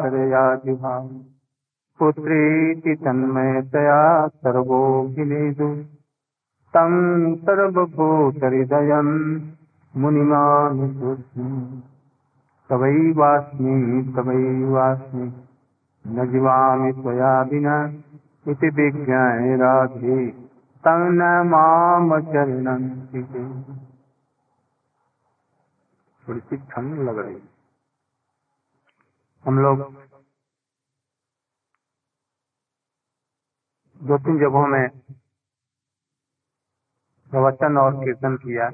हृदयाजिहाम् पुत्रीति तन्मयतया सर्वोऽखिलेषु। तं सर्वभूतहृदयम् मुनिमानुसूक्ष्मम् तवैवास्मि तवैवास्मि, न जीवामि त्वया विना इति विज्ञाय राधे। तं न थोड़ी सी ठंड लग रही हम लोग दो तीन जगहों में प्रवचन और कीर्तन किया।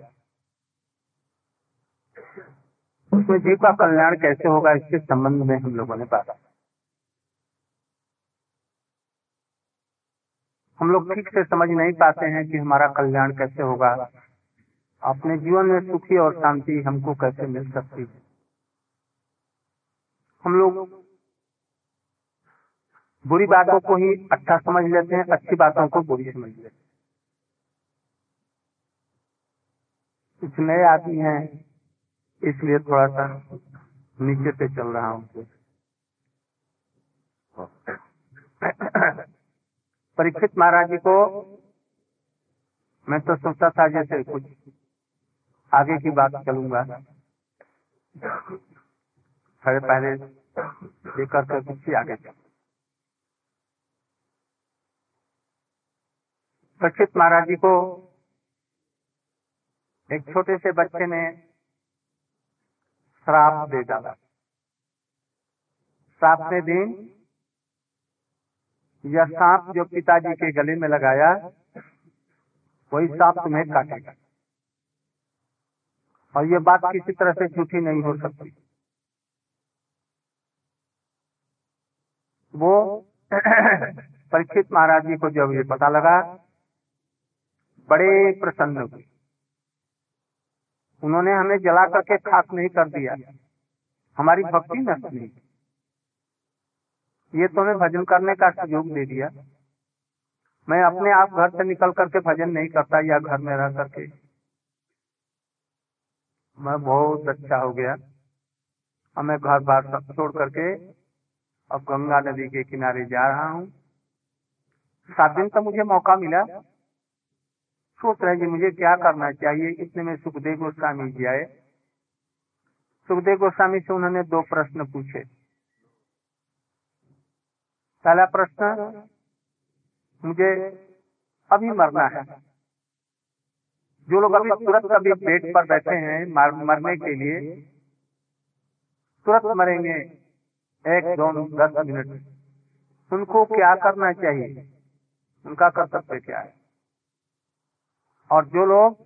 उसमें जीव का कल्याण कैसे होगा, इसके संबंध में हम लोगों ने बात हम लोग ठीक से समझ नहीं पाते हैं कि हमारा कल्याण कैसे होगा। अपने जीवन में सुखी और शांति हमको कैसे मिल सकती है? हम लोग बुरी बातों को ही अच्छा समझ लेते हैं, अच्छी बातों को बुरी समझ लेते कुछ नए आदमी हैं, इसलिए थोड़ा सा नीचे पे चल रहा हूँ। परीक्षित महाराज जी को मैं तो सोचता था जैसे कुछ आगे की बात चलूँगा। खड़े पहले लेकर के ही आगे परीक्षित महाराज जी को एक छोटे से बच्चे ने श्राप दे डाला। ने दिन यह सांप जो पिताजी के गले में लगाया, वही सांप तुम्हें काटेगा। और ये बात किसी तरह से झूठी नहीं हो सकती। वो परीक्षित महाराज जी को जब ये पता लगा, बड़े प्रसन्न हुए। उन्होंने हमें जला करके खाक नहीं कर दिया। हमारी भक्ति नष्ट नहीं ये तो हमें भजन करने का सुयोग दे दिया। मैं अपने आप घर से निकल करके भजन नहीं करता या घर में रह करके। मैं बहुत अच्छा हो गया। अब मैं घर बार छोड़ करके अब गंगा नदी के किनारे जा रहा हूँ। सात दिन का मुझे मौका मिला। सोच रहे जी मुझे क्या करना चाहिए इतने में सुखदेव गोस्वामी जी आए। सुखदेव गोस्वामी से उन्होंने दो प्रश्न पूछे। पहला प्रश्न मुझे अभी मरना है। जो लोग अभी तुरंत अभी पेट पर बैठे हैं मर, मरने के लिए तुरंत मरेंगे। एक दो दस मिनट। उनको क्या करना चाहिए? उनका कर्तव्य क्या है? और जो लोग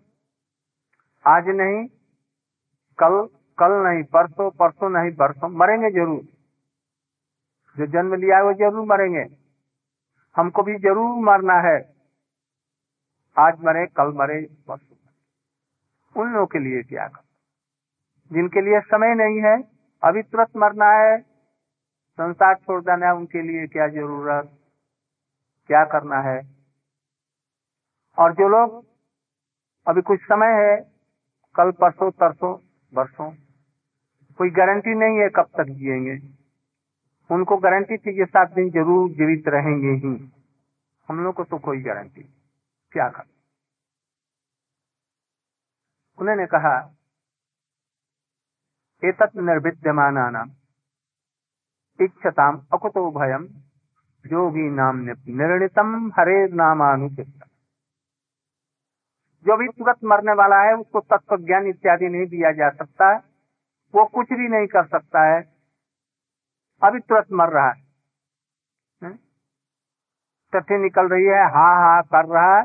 आज नहीं, कल कल नहीं, परसों परसों नहीं परसों मरेंगे ज़रूर। जो जन्म लिया है, वो ज़रूर मरेंगे। हमको भी ज़रूर मरना है। आज मरे, कल मरे, परसों उन लोगों के लिए क्या कर जिनके लिए समय नहीं है, अभी तुरंत मरना है संसार छोड़ देना उनके लिए क्या ज़रूरत? क्या करना है? और जो लोग अभी कुछ समय है, कल परसों, तरसों वर्षों कोई गारंटी नहीं है कब तक जिएँगे। उनको गारंटी थी कि सात दिन ज़रूर जीवित रहेंगे ही। हम लोग को तो कोई गारंटी क्या कर? उन्होंने कहा, एतत् निर्विद्यमाना इच्छताम अकुतो भयम। योगी नाम निर्णितम हरे नामानुचित जो भी तुरंत मरने वाला है उसको तत्व ज्ञान इत्यादि नहीं दिया जा सकता। है वो कुछ भी नहीं कर सकता है। अभी तुरंत मर रहा है। टट्टी निकल रही है हा हा कर रहा है।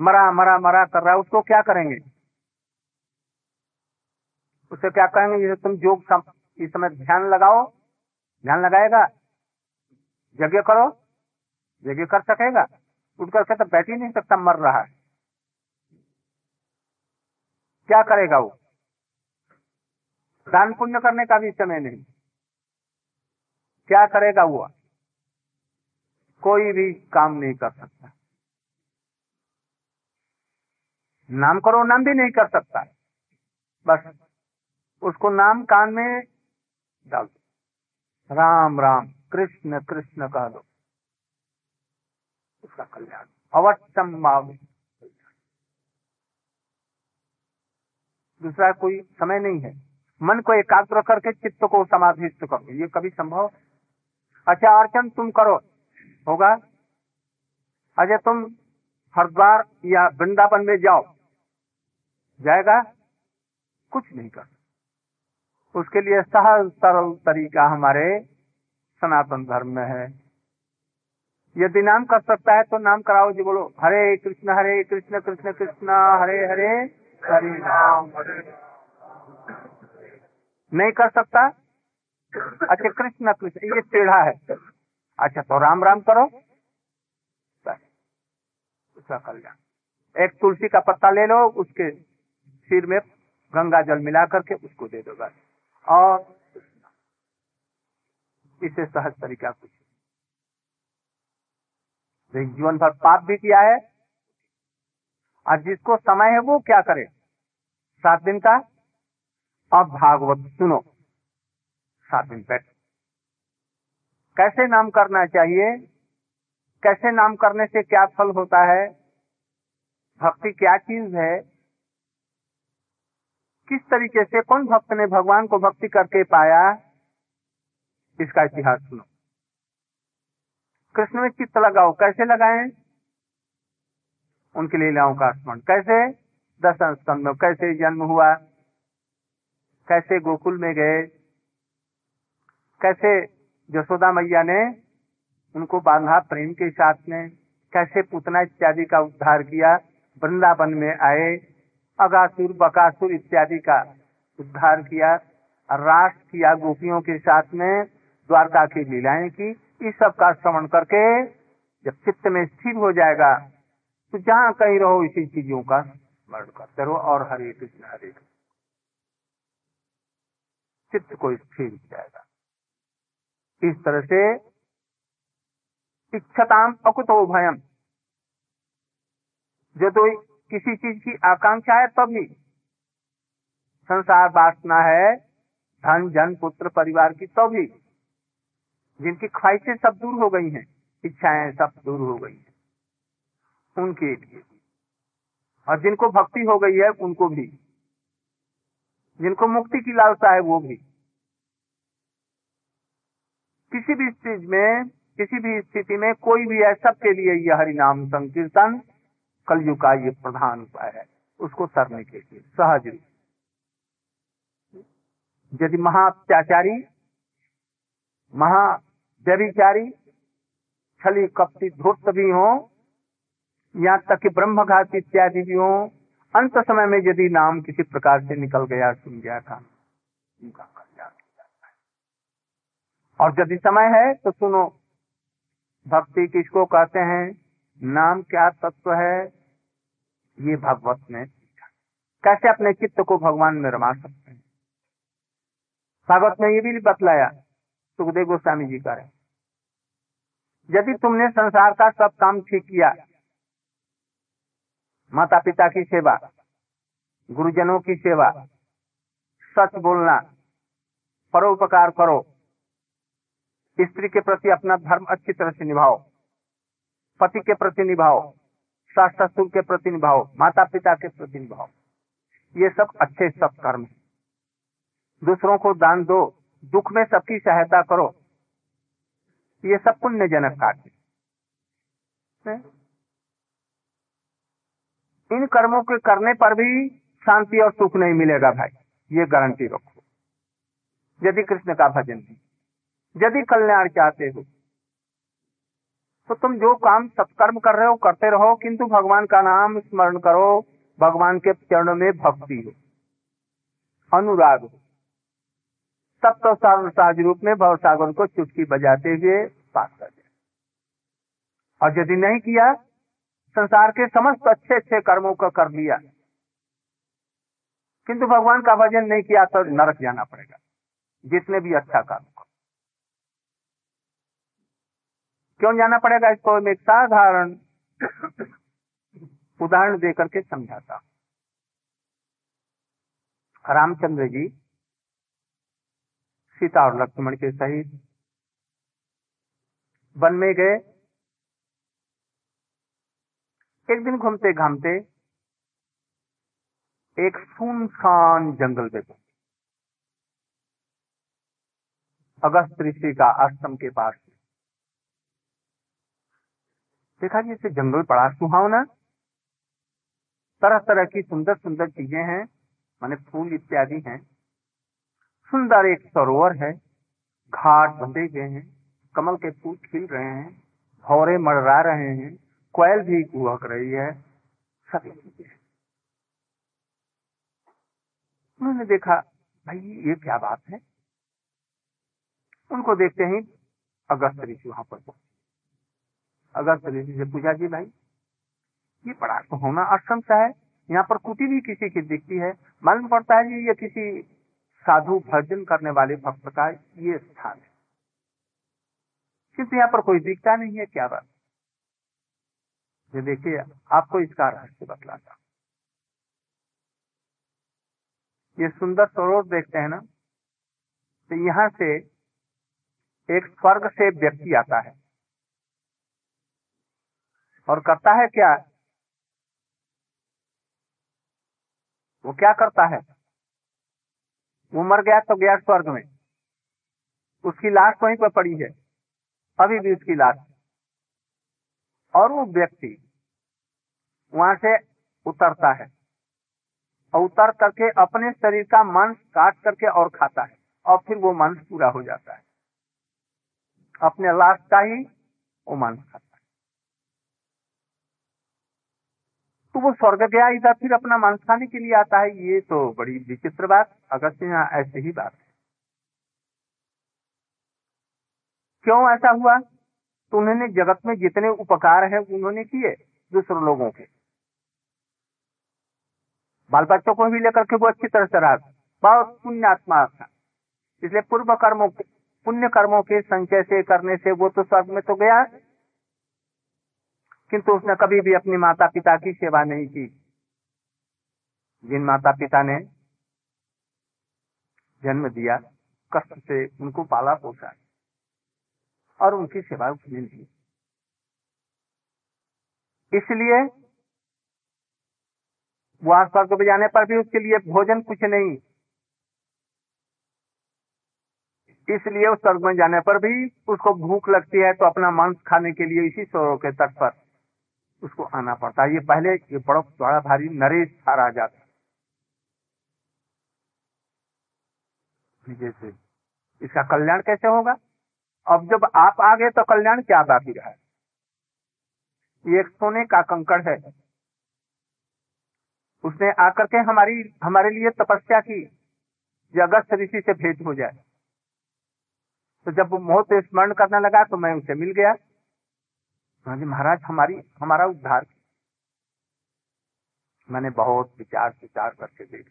मरा मरा मरा कर रहा है। उसको क्या करेंगे? उसे क्या कहेंगे? जैसे तुम योग सम, इस समय ध्यान लगाओ। ध्यान लगाएगा। यज्ञ करो। यज्ञ कर सकेगा। उठ करके तो बैठ ही नहीं सकता, मर रहा है। क्या करेगा वो? दान पुण्य करने का भी समय नहीं। क्या करेगा वो? कोई भी काम नहीं कर सकता। नाम करो, नाम भी नहीं कर सकता। बस उसको नाम कान में डाल दो। राम राम, कृष्ण कृष्ण कह दो। उसका कल्याण। अवश्यम दूसरा कोई समय नहीं है। मन को एकाग्र करके चित्त को समाधिष्ट करो। ये कभी संभव? अच्छा अर्चन तुम करो। होगा? अजय तुम हरिद्वार या वृंदावन में जाओ। जाएगा? कुछ नहीं कर। उसके लिए सहज, सरल तरीका हमारे सनातन धर्म में है। यदि नाम कर सकता है तो नाम कराओ जी, बोलो, हरे कृष्ण हरे कृष्ण कृष्ण कृष्ण, हरे हरे हरे हरे नहीं कर सकता? अच्छा कृष्ण कृष्ण, ये टेढ़ा है। अच्छा तो राम राम करो। उसका कल्याण। एक तुलसी का पत्ता ले लो, उसके सिर में गंगा जल मिला करके उसको दे दो, बस। और इसे सहज तरीका कुछ जीवन भर पाप भी किया है और जिसको समय है वो क्या करे? सात दिन का? अब भागवत सुनो। सात दिन बैठ। कैसे नाम करना चाहिए? कैसे नाम करने से क्या फल होता है? भक्ति क्या चीज़ है? किस तरीके से, कौन भक्त ने भगवान को भक्ति करके पाया? इसका इतिहास सुनो। कृष्ण में चित्त लगाओ। कैसे लगाएँ? उनकी लीलाओं का स्मरण। कैसे? दर्शन स्तंभ में। कैसे जन्म हुआ? कैसे गोकुल में गए? कैसे जसोदा मैया ने उनको बांधा प्रेम के साथ में? कैसे पुतना इत्यादि का उद्धार किया? वृंदावन में आए। अगासुर, बकासुर इत्यादि का उद्धार किया, रास किया गोपियों के साथ में, द्वारका की लीलाएँ की, इस सब का श्रवण करके जब चित्त में स्थिर हो जाएगा तो जहाँ कहीं रहो, इसी चीज़ों का स्मरण करते रहो और हरे कृष्ण, हरे चित्त को स्थिर हो जाएगा। इस तरह से इच्छताम अकुतो भयम। जो तो किसी चीज़ की आकांक्षा है तभी संसार वासना है, धन, जन, पुत्र, परिवार की तभी जिनकी ख्वाहिशें सब दूर हो गई हैं, इच्छाएँ सब दूर हो गई हैं, उनके लिए। और जिनको भक्ति हो गई है, उनको भी। जिनको मुक्ति की लालसा है, वो भी। किसी भी चीज़ में, किसी भी स्थिति में कोई भी है, सबके लिए यह हरिनाम संकीर्तन। कलयुग का ये प्रधान उपाय है, उसको तरने के लिए, सहज रूप यदि महात्याचारी महा व्यभिचारी छली कपटी धूर्त भी हो यहाँ तक कि ब्रह्मघात इत्यादि भी हो, अंत समय में यदि नाम किसी प्रकार से निकल गया, सुन गया था कल्याण और यदि समय है तो सुनो, भक्ति किसको कहते हैं? नाम क्या तत्व है? ये भगवत ने कैसे अपने चित्त को भगवान में रमा सकते हैं? भागवत ने ये भी बतलाया, सुखदेव गोस्वामी जी का यदि तुमने संसार का सब काम ठीक किया माता पिता की सेवा, गुरुजनों की सेवा, सच बोलना, परोपकार करो, स्त्री के प्रति अपना धर्म अच्छी तरह से निभाओ पति के प्रति निभाओ सास ससुर के प्रति निभाओ माता पिता के प्रति निभाओ। ये सब अच्छे सब कर्म है। दूसरों को दान दो, दुख में सबकी सहायता करो। ये सब पुण्य जनक कार्य इन कर्मों के करने पर भी शांति और सुख नहीं मिलेगा भाई, ये गारंटी रखो। यदि कृष्ण का भजन नहीं यदि कल्याण चाहते हो तो तुम जो काम सत्कर्म कर रहे हो, करते रहो, किंतु भगवान का नाम स्मरण करो, भगवान के चरणों में भक्ति हो। अनुराग हो। तब तो रूप में भव सागर को चुटकी बजाते हुए पास कर दिया और यदि नहीं किया, संसार के समस्त अच्छे अच्छे कर्मों को कर लिया। किंतु भगवान का भजन नहीं किया तो नरक जाना पड़ेगा जितने भी अच्छा काम को क्यों जाना पड़ेगा इसको? मैं एक साधारण उदाहरण देकर के समझाता। रामचंद्र जी, सीता और लक्ष्मण के सहित वन में गए। एक दिन घूमते घामते एक सुनसान जंगल में पहुँचे। अगस्त ऋषि का आश्रम के पास देखा जी इसे जंगल बड़ा सुहावना तरह तरह की सुंदर सुंदर चीज़ें हैं, माने फूल इत्यादि हैं। सुंदर एक सरोवर है, घाट बंधे गए हैं, कमल के फूल खिल रहे हैं, भौरे मड़रा रहे हैं, कोयल भी कुहक रही है सभी चीज़ें उन्होंने देखा, भाई, ये क्या बात है? उनको देखते ही अगस्त ऋषि वहाँ पर अगस्त ऋषि से पूछा जी भाई, ये बड़ा होना आश्रम सा है, यहाँ पर कुटी भी किसी की दिखती है, मालूम पड़ता है जी ये किसी साधु भजन करने वाले भक्त का ये स्थान है। किंतु यहाँ पर कोई दिखता नहीं है, क्या बात? ये देखिए, आपको इसका रहस्य बतलाता ये सुंदर सरोवर देखते हैं ना तो यहाँ से एक स्वर्ग से व्यक्ति आता है। और करता है क्या? वो क्या करता है? वो मर गया तो गया स्वर्ग में। उसकी लाश वहीं पर पड़ी है। अभी भी उसकी लाश। और वो व्यक्ति वहाँ से उतरता है और उतर करके अपने शरीर का मांस काट करके और खाता है और फिर वो मांस पूरा हो जाता है। अपने लाश का ही वो मांस खाता है। तो वो स्वर्ग गया इधर फिर अपना मांस खाने के लिए आता है, ये तो बड़ी विचित्र बात अगर से यहाँ ऐसे ही बात है। क्यों ऐसा हुआ? तो उन्होंने जगत में जितने उपकार हैं, उन्होंने किए दूसरे लोगों के। बाल बच्चों को भी लेकर के वो अच्छी तरह से रहा। बहुत पुण्यात्मा था। इसलिए पूर्व कर्मों पुण्य कर्मों के संचय से करने से वो तो स्वर्ग में तो गया। किंतु उसने कभी भी अपनी माता पिता की सेवा नहीं की। जिन माता पिता ने जन्म दिया, कष्ट से उनको पाला पोसा और उनकी सेवा उसने नहीं इसलिए वहाँ स्वर्ग में जाने पर भी उसके लिए भोजन कुछ नहीं। इसलिए उस स्वर्ग में जाने पर भी उसको भूख लगती है तो अपना मांस खाने के लिए इसी सरोवर के तट पर। उसको आना पड़ता है। ये पहले, ये बड़ा बड़ा भारी नरेश था राजा। था जैसे। इसका कल्याण कैसे होगा? अब जब आप आ गए तो कल्याण क्या बाकी रहा? ये एक सोने का कंकड़ है। उसने आकर के हमारी, हमारे लिए तपस्या की अगस्त ऋषि से भेंट हो जाए। तो जब वो स्मरण करने लगा तो मैं उसे मिल गया। जी महाराज, हमारी, हमारा उद्धार मैंने बहुत विचार विचार करके देख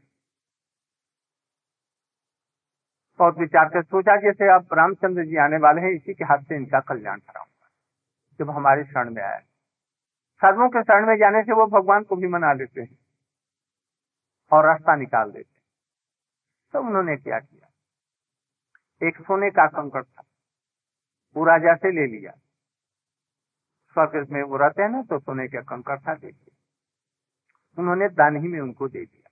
बहुत विचार कर सोचा, जैसे अब रामचंद्र जी आने वाले हैं, इसी के हाथ से इनका कल्याण कराऊँगा, जब हमारे शरण में आया सर्वों के शरण में जाने से वो भगवान को भी मना लेते हैं और रास्ता निकाल देते हैं। तो उन्होंने क्या किया? एक सोने का कंकड़ था, वो राजा से ले लिया। स्वर्ग में वो रहते हैं ना तो सोने का कंकड़ था दे दिया उन्होंने दान ही में उनको दे दिया।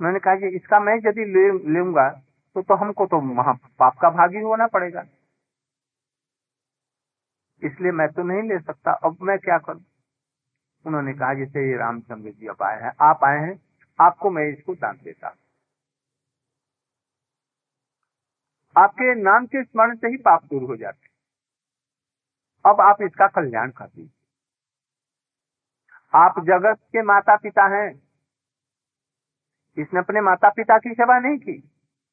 उन्होंने कहा कि इसका मैं यदि ले, लूँगा तो तो हमको तो महा पाप का भागी होना पड़ेगा। इसलिए मैं तो नहीं ले सकता, अब मैं क्या करूँ? उन्होंने कहा, जैसे ये रामचंद्र जी अब आए हैं, आप आए हैं, आपको मैं इसको दान देता आपके नाम के स्मरण से ही पाप दूर हो जाते अब आप इसका कल्याण कर दीजिए। आप जगत के माता पिता हैं। इसने अपने माता पिता की सेवा नहीं की,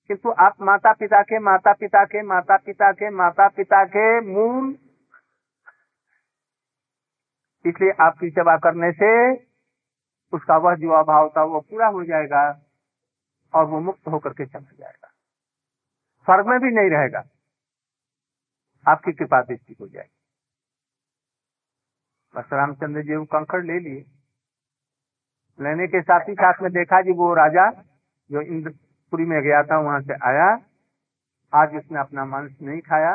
किंतु आप माता पिता के माता पिता के माता पिता के माता पिता के मूल। इसलिए आपकी सेवा करने से उसका वह जो अभाव था वो पूरा हो जाएगा और वो मुक्त होकर के चला जाएगा। स्वर्ग में भी नहीं रहेगा। आपकी कृपा दृष्टि हो जाएगी। बस रामचंद्र जी वो कंकड़ ले लिए। लेने के साथ ही साथ में देखा जी वो राजा जो इंद्रपुरी में गया था, वहाँ से आया। आज उसने अपना मांस नहीं खाया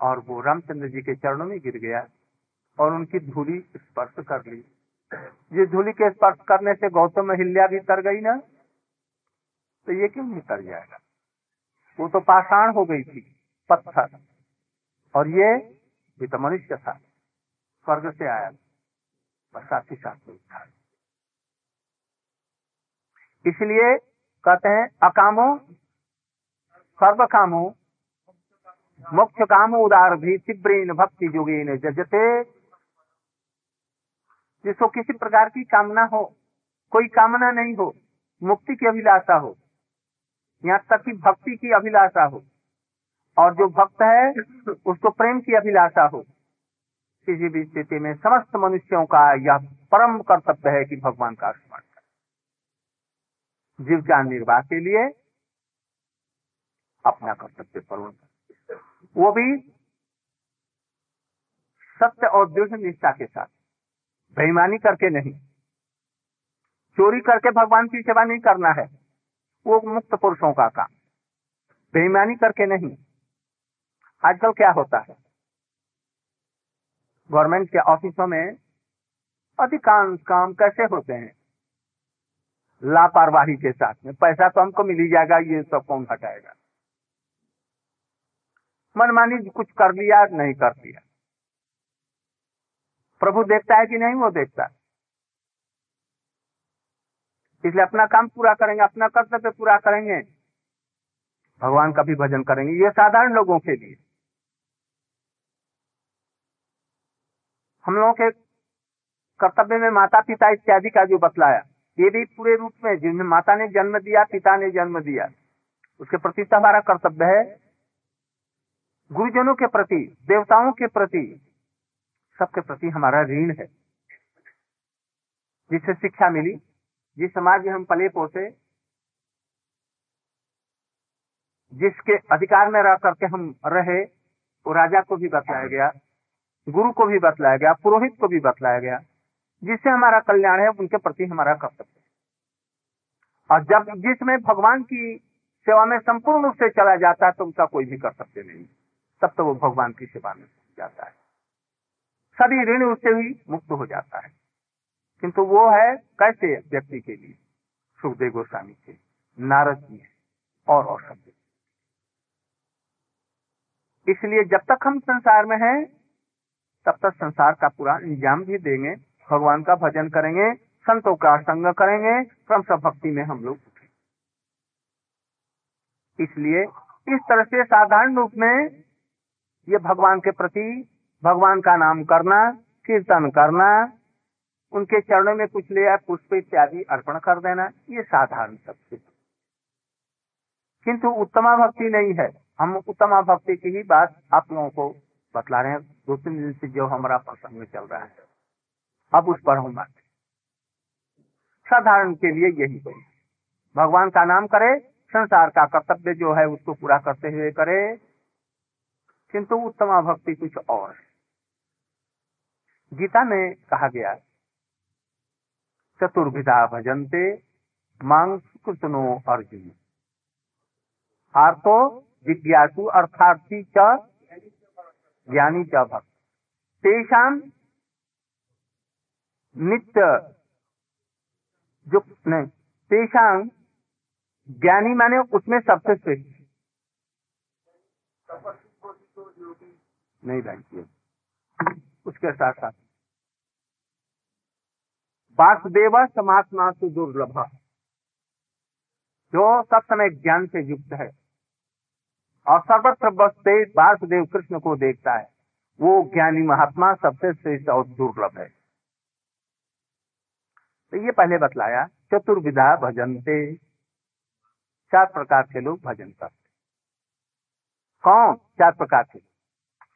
और वो रामचंद्र जी के चरणों में गिर गया और उनकी धूली स्पर्श कर ली। जिस धूली के स्पर्श करने से गौतम हिल्या भी तर गई ना तो ये क्यों नहीं तर जाएगा? वो तो पाषाण हो गई थी, पत्थर। और ये भी तो मनुष्य था। स्वर्ग से आया। बस साथ ही साथ में था। इसलिए कहते हैं, अकामो सर्व कामो मोक्ष काम उदार भी तीव्रेन भक्ति जोगेन जजते। जिसको किसी प्रकार की कामना हो, कोई कामना नहीं हो, मुक्ति की अभिलाषा हो, यहाँ तक कि भक्ति की अभिलाषा हो, और जो भक्त है, उसको प्रेम की अभिलाषा हो। किसी भी स्थिति में समस्त मनुष्यों का यह परम कर्तव्य है कि भगवान का स्मरण करें। जीविका निर्वाह के लिए अपना कर्तव्य पूर्ण वो भी सत्य और दृढ़ निष्ठा के साथ। बेईमानी करके नहीं। चोरी करके भगवान की सेवा नहीं करना है। वो मुक्त पुरुषों का काम। बेईमानी करके नहीं। आजकल क्या होता है? गवर्नमेंट के ऑफिसों में अधिकांश काम कैसे होते हैं? लापरवाही के साथ में। पैसा तो हमको मिल ही जाएगा, ये सब कौन हटाएगा मनमानी कुछ कर लिया, नहीं कर लिया। प्रभु देखता है कि नहीं, वो देखता इसलिए अपना काम पूरा करेंगे, अपना कर्तव्य पूरा करेंगे। भगवान का भी भजन करेंगे, ये साधारण लोगों के लिए। हम लोगों के कर्तव्य में माता पिता इत्यादि का जो बतलाया, ये भी पूरे रूप में जिनमें माता ने जन्म दिया, पिता ने जन्म दिया, उसके प्रति तो हमारा कर्तव्य है। गुरुजनों के प्रति, देवताओं के प्रति, सबके प्रति हमारा ऋण है। जिससे शिक्षा मिली, जिस समाज में हम पले पोसे, जिसके अधिकार में रह करके हम रहे, वो राजा को भी बताया गया। गुरु को भी बतलाया गया, पुरोहित को भी बतलाया गया, जिससे हमारा कल्याण है, उनके प्रति हमारा कर्तव्य और जब जिसमें भगवान की सेवा में संपूर्ण रूप से चला जाता है तो उनका कोई भी कर्तव्य नहीं तब तो वो भगवान की सेवा में जाता है। सभी ऋण उससे ही मुक्त हो जाता है। किंतु वो है कैसे व्यक्ति के लिए? सुखदेव गोस्वामी के नारद जी और और सब। इसलिए जब तक हम संसार में हैं तब तक संसार का पूरा इंजाम भी देंगे, भगवान का भजन करेंगे, संतों का संग करेंगे क्रमश भक्ति में हम लोग इसलिए इस तरह से साधारण रूप में ये भगवान के प्रति, भगवान का नाम करना, कीर्तन करना, उनके चरणों में कुछ ले पुष्प इत्यादि अर्पण कर देना, ये साधारण सबसे किंतु उत्तमा भक्ति नहीं है। हम उत्तमा भक्ति की ही बात आप लोगों को बतला रहे हैं, दो तीन दिन से जो हमारा प्रसंग में चल रहा है। अब उस पर हम बात साधारण के लिए यही कोई भगवान का नाम करे, संसार का कर्तव्य जो है उसको पूरा करते हुए करे। किंतु उत्तमा भक्ति कुछ और गीता में कहा गया चतुर्विधा भजनते मांग कृतनो अर्जुन। आर्थो जिज्ञासु अर्थार्थी ज्ञानी च भक्त। तेषाम नित्य जो, नहीं तेषाम ज्ञानी माने उसमें सबसे श्रेष्ठ। नहीं भाई उसके साथ साथ वासुदेव समात्मा से दुर्लभ। जो सब समय ज्ञान से युक्त है। और सर्वत्र बसते वासुदेव कृष्ण को देखता है। वो ज्ञानी महात्मा सबसे श्रेष्ठ और दुर्लभ है। तो ये पहले बतलाया, चतुर्विधा भजनते, चार प्रकार के लोग भजन करते। कौन? चार प्रकार के।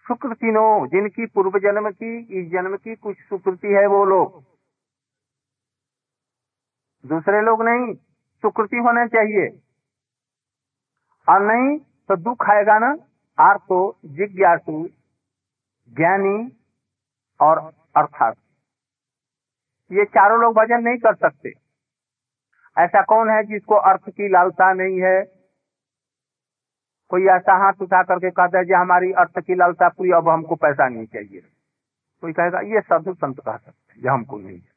सुकृतिनो जिनकी पूर्व जन्म की, इस जन्म की कुछ सुकृति है वो लोग। दूसरे लोग नहीं, सुकृति होना चाहिए। और नहीं तो दुख आएगा ना? आर्तो, जिज्ञासु, ज्ञानी और अर्थात। ये चारों लोग भजन नहीं कर सकते। ऐसा कौन है जिसको अर्थ की लालसा नहीं है? कोई ऐसा हाथ उठा करके कहता है, जी, हमारी अर्थ की लालसा पूरी, अब हमको पैसा नहीं चाहिए। कोई कहेगा, ये साधु संत कह सकते हैं जो हमको नहीं है।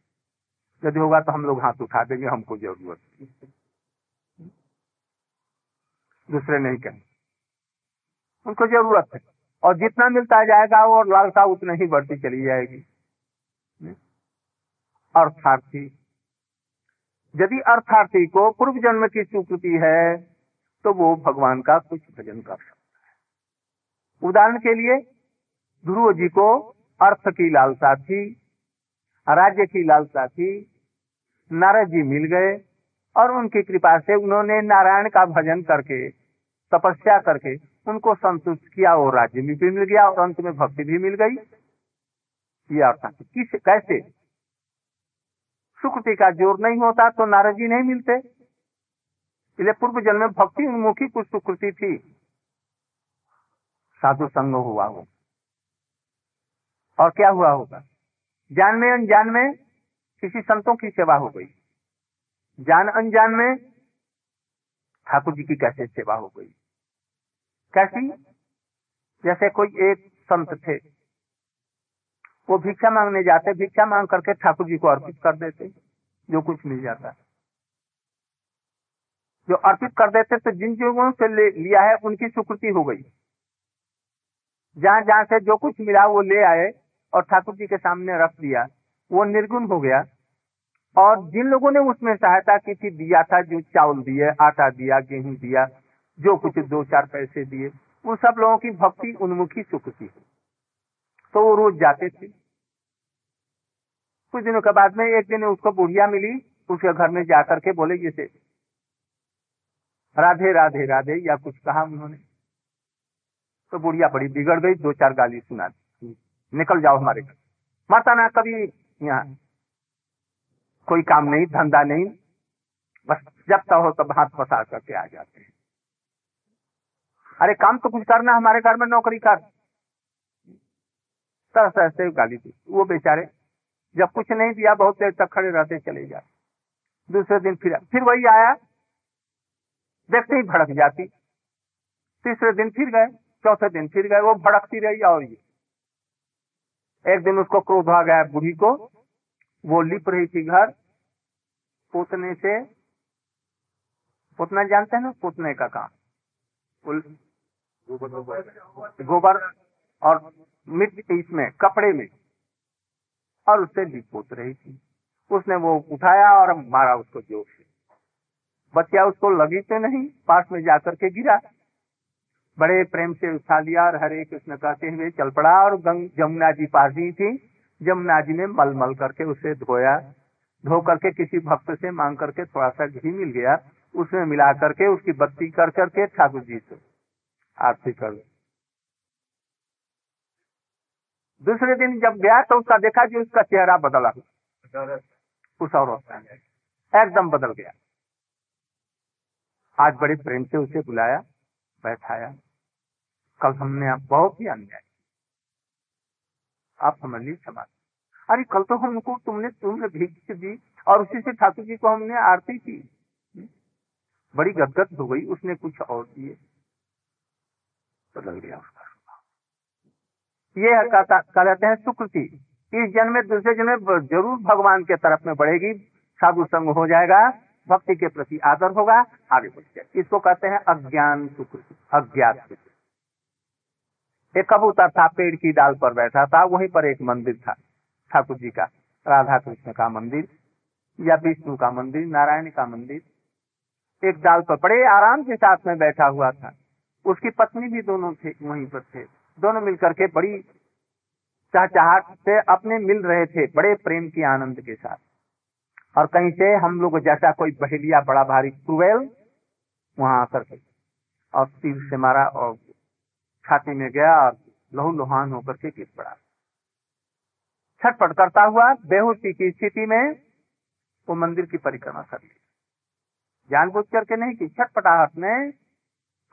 यदि होगा तो हम लोग हाथ उठा देंगे, हमको ज़रूरत दूसरे नहीं कहेंगे। उनको ज़रूरत है। और जितना मिलता जाएगा, वो लालसा उतना ही बढ़ती चली जाएगी। अर्थार्थी। यदि अर्थार्थी को पूर्व जन्म की स्वीकृति है तो वो भगवान का कुछ भजन कर सकता है। उदाहरण के लिए ध्रुव जी को अर्थ की लालसा थी, राज्य की लालसा थी, नारद जी मिल गए, और उनकी कृपा से उन्होंने नारायण का भजन करके, तपस्या करके उनको संतुष्ट किया और राज्य भी मिल गया और अंत में भक्ति भी मिल गई। ये अर्थ किस कैसे? सुकृति का ज़ोर नहीं होता तो नारद जी नहीं मिलते। इसलिए पूर्व जन्म में भक्ति उन्मुखी कुछ सुकृति थी। साधु संग हुआ हो और क्या हुआ होगा? जान में अनजान में किसी संतों की सेवा हो गई। जान अनजान में ठाकुर जी की कैसे सेवा हो गई? कैसी? जैसे कोई एक संत थे, वो भिक्षा मांगने जाते, भिक्षा मांग करके ठाकुर जी को अर्पित कर देते, जो कुछ मिल जाता। जो अर्पित कर देते तो जिन लोगों से ले, लिया है, उनकी स्वीकृति हो गई। जहाँ जहाँ से जो कुछ मिला, वो ले आए और ठाकुर जी के सामने रख दिया। वो निर्गुण हो गया। और जिन लोगों ने उसमें सहायता की थी, दिया था, जो चावल दिए, आटा दिया, गेहूँ दिया जो कुछ दो चार पैसे दिए उन सब लोगों की भक्ति उन्मुखी सुख सुकृति तो वो रोज जाते थे। कुछ दिनों के बाद में एक दिन उसको बुढ़िया मिली, उसके घर में जाकर के बोले, जैसे राधे राधे राधे या कुछ कहा उन्होंने। तो बुढ़िया बड़ी बिगड़ गई दो चार गाली सुना निकल जाओ हमारे घर। माता ना कभी यहाँ। कोई काम नहीं, धंधा नहीं। बस जब तक हो तब हाथ फंसा करके आ जाते हैं। अरे काम तो कुछ करना हमारे घर में नौकरी कर। तरह तरह से गाली दी। वो बेचारे जब कुछ नहीं दिया, बहुत देर तक खड़े रहते चले जाते दूसरे दिन फिर फिर वही आया। देखते ही भड़क जाती। तीसरे दिन फिर गए, चौथे दिन फिर गए, वो भड़कती रही और ये। एक दिन उसको क्रोध आ गया बूढ़ी को। वो लिप रही थी घर। पोतने से, पोतना जानते हैं ना, पोतने का काम। गोबर और मिट्टी इसमें, कपड़े में। और उससे लिप पोत रही थी। उसने वो उठाया और मारा उसको ज़ोर से। बच्चा उसको लगी तो नहीं, पास में जाकर के गिरा। बड़े प्रेम से उठा लिया और हरे कृष्ण कहते हुए चल पड़ा और जमुना जी पास ही थी। जमुना जी ने मल मल करके उसे धोया। धो करके किसी भक्त से मांग करके थोड़ा सा घी मिल गया। उसमें मिला करके उसकी बत्ती कर करके ठाकुर जी से आरती कर दूसरे दिन जब गया तो उसका देखा कि उसका चेहरा बदला उस औरत का। एकदम बदल गया। आज बड़े प्रेम से उसे बुलाया, बैठाया। कल हमने आप बहुत ही अन्याय आप समझ ली समाज। अरे कल तो हमको तुमने तुमने भीख दी और उसी से ठाकुर जी को हमने आरती की। बड़ी गदगद हो गई। उसने कुछ और दिए बदल गया उसका ये कहते हैं सुकृति। इस जन्म में दूसरे जन्म में ज़रूर भगवान के तरफ़ में बढ़ेगी। साधु संग हो जाएगा, भक्ति के प्रति आदर होगा, आगे बढ़ इसको कहते हैं अज्ञान सुकृति, अज्ञात एक कबूतर था, पेड़ की डाल पर बैठा था, वहीं पर एक मंदिर था, ठाकुर जी का, राधा कृष्ण का मंदिर, या विष्णु का मंदिर, नारायण का मंदिर। एक डाल पर बड़े आराम के साथ में बैठा हुआ था। उसकी पत्नी भी दोनों थे, वहीं पर थे। दोनों मिलकर के बड़ी चाहचाहट से अपने मिल रहे थे, बड़े प्रेम के आनंद के साथ। और कहीं से हम लोग जैसा कोई बहेलिया, बड़ा भारी, क्रुएल, वहाँ आकर के और तीर से मारा और छाती में गया और लहू लुहान होकर के गिर पड़ा। छटपट करता हुआ, बेहोशी की स्थिति में वो मंदिर की परिक्रमा कर ली। जानबूझ करके नहीं की छटपटाहट में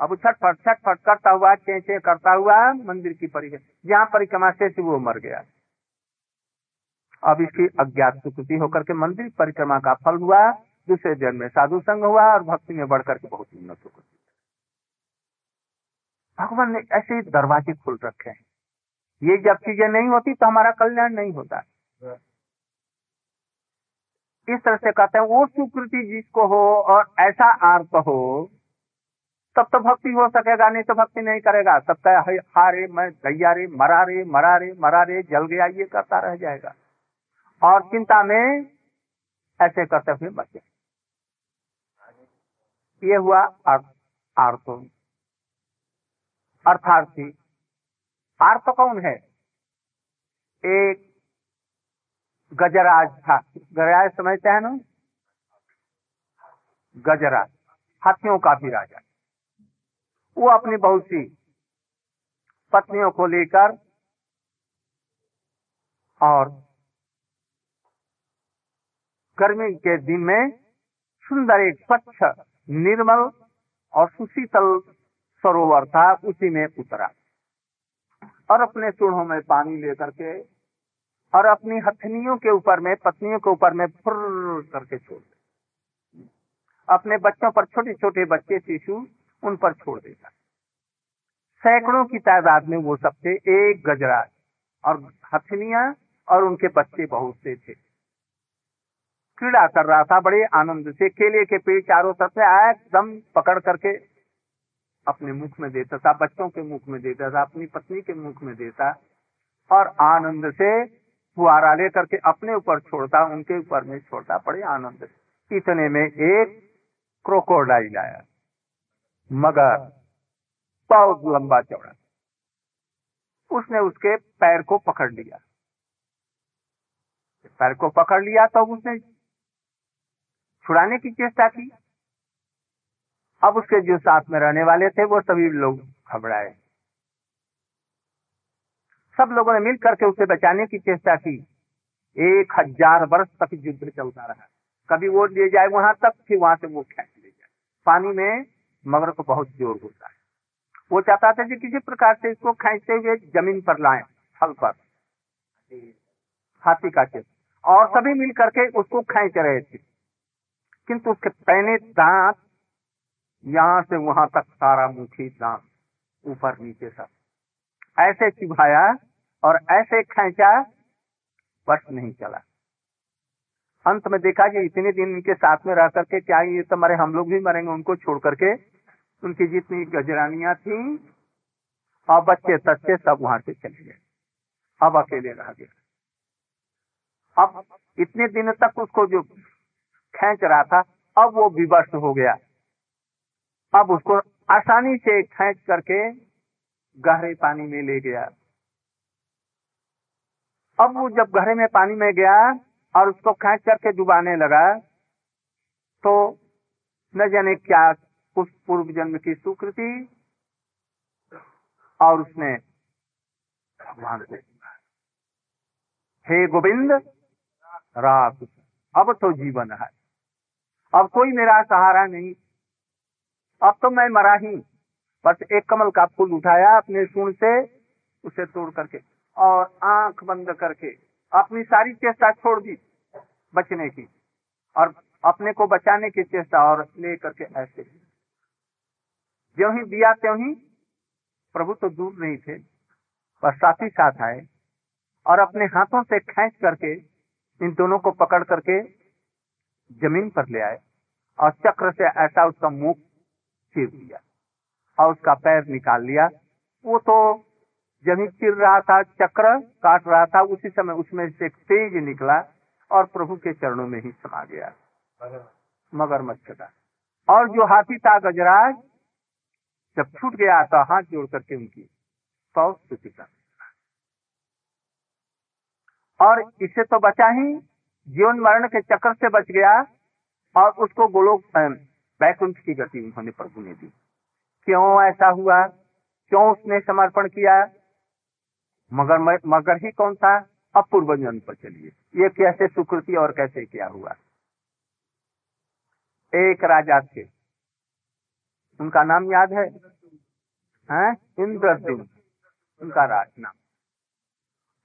अब छटपट छटपट करता हुआ चे चे करता हुआ मंदिर की परिक्रमा जहाँ परिक्रमा से वो मर गया। अब इसकी अज्ञात स्वीकृति होकर के मंदिर परिक्रमा का फल हुआ, दूसरे जन्म में साधु संग हुआ और भक्ति में बढ़कर के बहुत उन्नत होकर भगवान ने ऐसे दरवाजे खोल रखे हैं। ये जब चीज़ें नहीं होती तो हमारा कल्याण नहीं होता। इस तरह से कहते हैं, वो सुकृति जिसको हो और ऐसा आर्त हो तब तो भक्ति हो सकेगा, नहीं तो भक्ति नहीं करेगा। तब तो हारे मैं, गैया रे, मरा रे मरा रे मरा रे, जल गया, ये करता रह जाएगा। और चिंता में ऐसे करते हुए बचे ये हुआ आर्थ। अर्थार्थी आर्थ कौन है? एक गजराज था। गजराज समझते हैं ना? गजराज, हाथियों का भी राजा। वो अपनी बहुत सी पत्नियों को लेकर और गर्मी के दिन में सुंदर एक स्वच्छ, निर्मल और सुशीतल सरोवर था, उसी में उतरा। और अपने चूढ़ों में पानी लेकर के और अपनी हथनियों के ऊपर में, पत्नियों के ऊपर में फुर करके छोड़ अपने बच्चों पर छोटे छोटे बच्चे, शिशु उन पर छोड़ देता सैकड़ों की तादाद में वो सब थे एक गजराज और हथनिया और उनके बच्चे बहुत से थे। क्रीड़ा कर रहा था बड़े आनंद से, केले के पेड़ चारों तरफ़ से एकदम पकड़ करके अपने मुख में देता था, बच्चों के मुख में देता था, अपनी पत्नी के मुख में देता और आनंद से फुआरा लेकर के अपने ऊपर छोड़ता, उनके ऊपर में छोड़ता, बड़े आनंद से। इतने में एक क्रोकोडाइल आया। मगर बहुत लंबा चौड़ा। उसने उसके पैर को पकड़ लिया। पैर को पकड़ लिया तो उसने छुड़ाने की चेष्टा की। अब उसके जो साथ में रहने वाले थे, वो सभी लोग घबराए। सब लोगों ने मिल करके उसे बचाने की चेष्टा की। एक हज़ार वर्ष तक युद्ध चलता रहा। कभी वो ले जाए वहाँ तक फिर वहाँ से वो खेच ले जाए। पानी में मगर को बहुत ज़ोर होता है। वो चाहता था कि किसी प्रकार से इसको खेचते हुए ज़मीन पर लाए फल पर, हाथी का चित्र और सभी मिल करके उसको खेच रहे थे। किंतु उसके पहले दांत, यहाँ से वहाँ तक सारा मुखी दांत ऊपर नीचे सब। ऐसे चिभाया और ऐसे खेचा, बस नहीं चला। अंत में देखा कि इतने दिन इनके साथ में रह करके क्या ये तो मरे, हम लोग भी मरेंगे, उनको छोड़ करके उनकी जितनी गजरानियाँ थी और बच्चे तच्चे सब वहाँ से चले गए। अब अकेले रह गया अब इतने दिन तक उसको जो खेच रहा था, अब वो विवश हो गया। अब उसको आसानी से खेच करके गहरे पानी में ले गया। अब वो जब गहरे में पानी में गया और उसको खेच करके डुबाने लगा तो न जाने क्या उस पूर्व जन्म की सुकृति और उसने भगवान से हे गोविंद रात अब तो जीवन है। अब कोई मेरा सहारा नहीं। अब तो मैं मरा ही। बस एक कमल का फूल उठाया अपने सुन से, उसे तोड़ करके और आँख बंद करके अपनी सारी चेष्टा छोड़ दी बचने की और अपने को बचाने की चेष्टा और ले करके ऐसे जो ही दिया त्यों ही प्रभु तो दूर नहीं थे पर साथ ही साथ आए और अपने हाथों से खेच करके इन दोनों को पकड़ करके ज़मीन पर ले आए और चक्र से ऐसा उसका मुँह चीर दिया और उसका पैर निकाल लिया। वो तो जमी चिर रहा था चक्र काट रहा था उसी समय उसमें से तेज निकला और प्रभु के चरणों में ही समा गया। मगरमच्छ का। और जो हाथी था गजराज जब छूट गया तो हाथ जोड़ करके उनकी सौ स्तुति कर। और इससे तो बचा ही, जीवन मरण के चक्र से बच गया, और उसको गोलोक बैकुंठ की गति उन्होंने प्रभु ने दी। क्यों ऐसा हुआ? क्यों उसने समर्पण किया? मगर मगर ही कौन था? अपूर्व जन्म पर चलिए। ये कैसे सुकृति और कैसे क्या हुआ? एक राजा थे। उनका नाम याद है? हैं? इंद्रद्युम्न, उनका राज नाम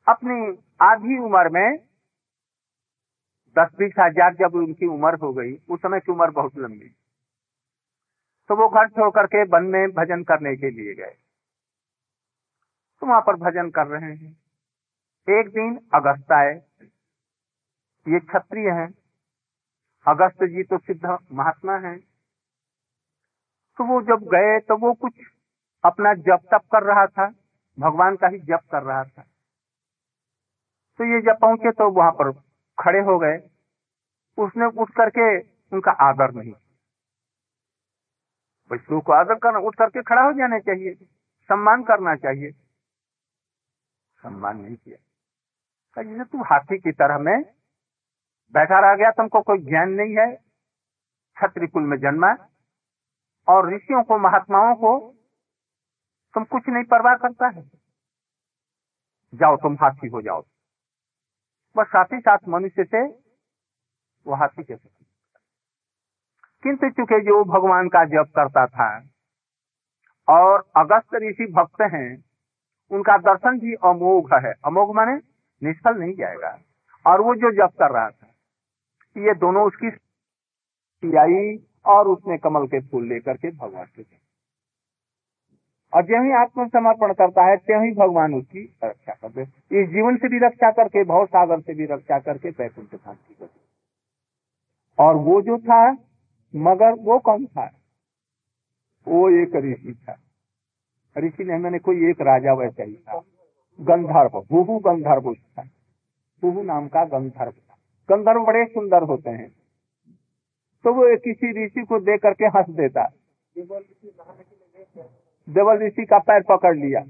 अपनी आधी उम्र में, दस बीस हज़ार जब उनकी उम्र हो गई, उस समय की उम्र बहुत लंबी। तो वो घर छोड़ करके वन में भजन करने के लिए गए। तो वहाँ पर भजन कर रहे हैं। एक दिन अगस्त आए। ये क्षत्रिय हैं। अगस्त जी तो सिद्ध महात्मा हैं। तो वो जब गए तो वो कुछ अपना जप तप कर रहा था, भगवान का ही जप कर रहा था। तो ये जब पहुँचे तो वहाँ पर खड़े हो गए। उसने उठ करके उनका आदर नहीं बच्चों को आदर करना, उठ करके खड़ा हो जाना चाहिए, सम्मान करना चाहिए। सम्मान नहीं किया। जैसे तू हाथी की तरह में बैठा रह गया, तुमको कोई ज्ञान नहीं है छत्री कुल में जन्मा और ऋषियों को, महात्माओं को तुम कुछ नहीं परवाह करता है। जाओ तुम हाथी हो जाओ। बस साथ ही साथ मनुष्य से वो हाथी के किंतु चूँकि जो भगवान का जप करता था और अगस्त ऋषि भक्त हैं, उनका दर्शन भी अमोघ है। अमोघ माने निष्फल नहीं जाएगा। और वो जो जप कर रहा था, ये दोनों उसकी और उसने कमल के फूल लेकर के भगवान के और जो ही आत्मसमर्पण करता है, त्यों ही भगवान उसकी रक्षा करते इस जीवन से भी रक्षा करके, भाव सागर से भी रक्षा करके वैकुंठ शांति करते और वो जो था, मगर वो कौन था? वो एक ऋषि था। ऋषि ने मैंने कोई एक राजा वैसा ही था। गंधर्व बुहू गंधर्व था बुहू नाम का गंधर्व था। गंधर्व बड़े सुंदर होते हैं। तो वो किसी ऋषि को दे करके हंस देता। देवल ऋषि का पैर पकड़ लिया।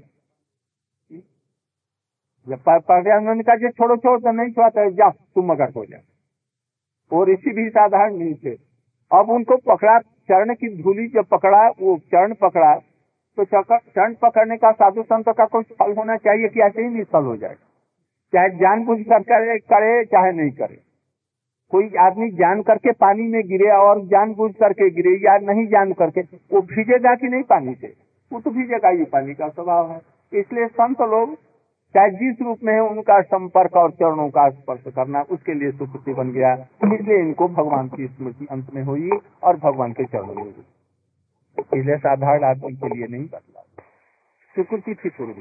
जब पैर पकड़ लिया उन्होंने कहा जो छोड़ो छोड़ो तो नहीं छोड़ा तो जा तुम मगर हो जाए वो ऋषि भी साधारण नहीं थे। अब उनको पकड़ा चरण की धूली जब पकड़ा वो चरण पकड़ा तो चरण पकड़ने का साधु संत का कुछ फल होना चाहिए कि ऐसे ही निष्फल हो जाए। चाहे जानबूझ कर करे, करे चाहे नहीं करे। कोई आदमी जान करके पानी में गिरे और जानबूझ करके गिरे या नहीं जान करके, वो भीजेगा कि नहीं पानी से? वो तो भीजेगा ये पानी का स्वभाव है। इसलिए संत लोग चाहे जिस रूप में है, उनका संपर्क और चरणों का स्पर्श करना उसके लिए सुकृति बन गया। इसलिए इनको भगवान की स्मृति अंत में हुई और भगवान के चरणों में हुई। इसलिए साधारण आदमी के लिए नहीं बदला। सुकृति थी पूर्व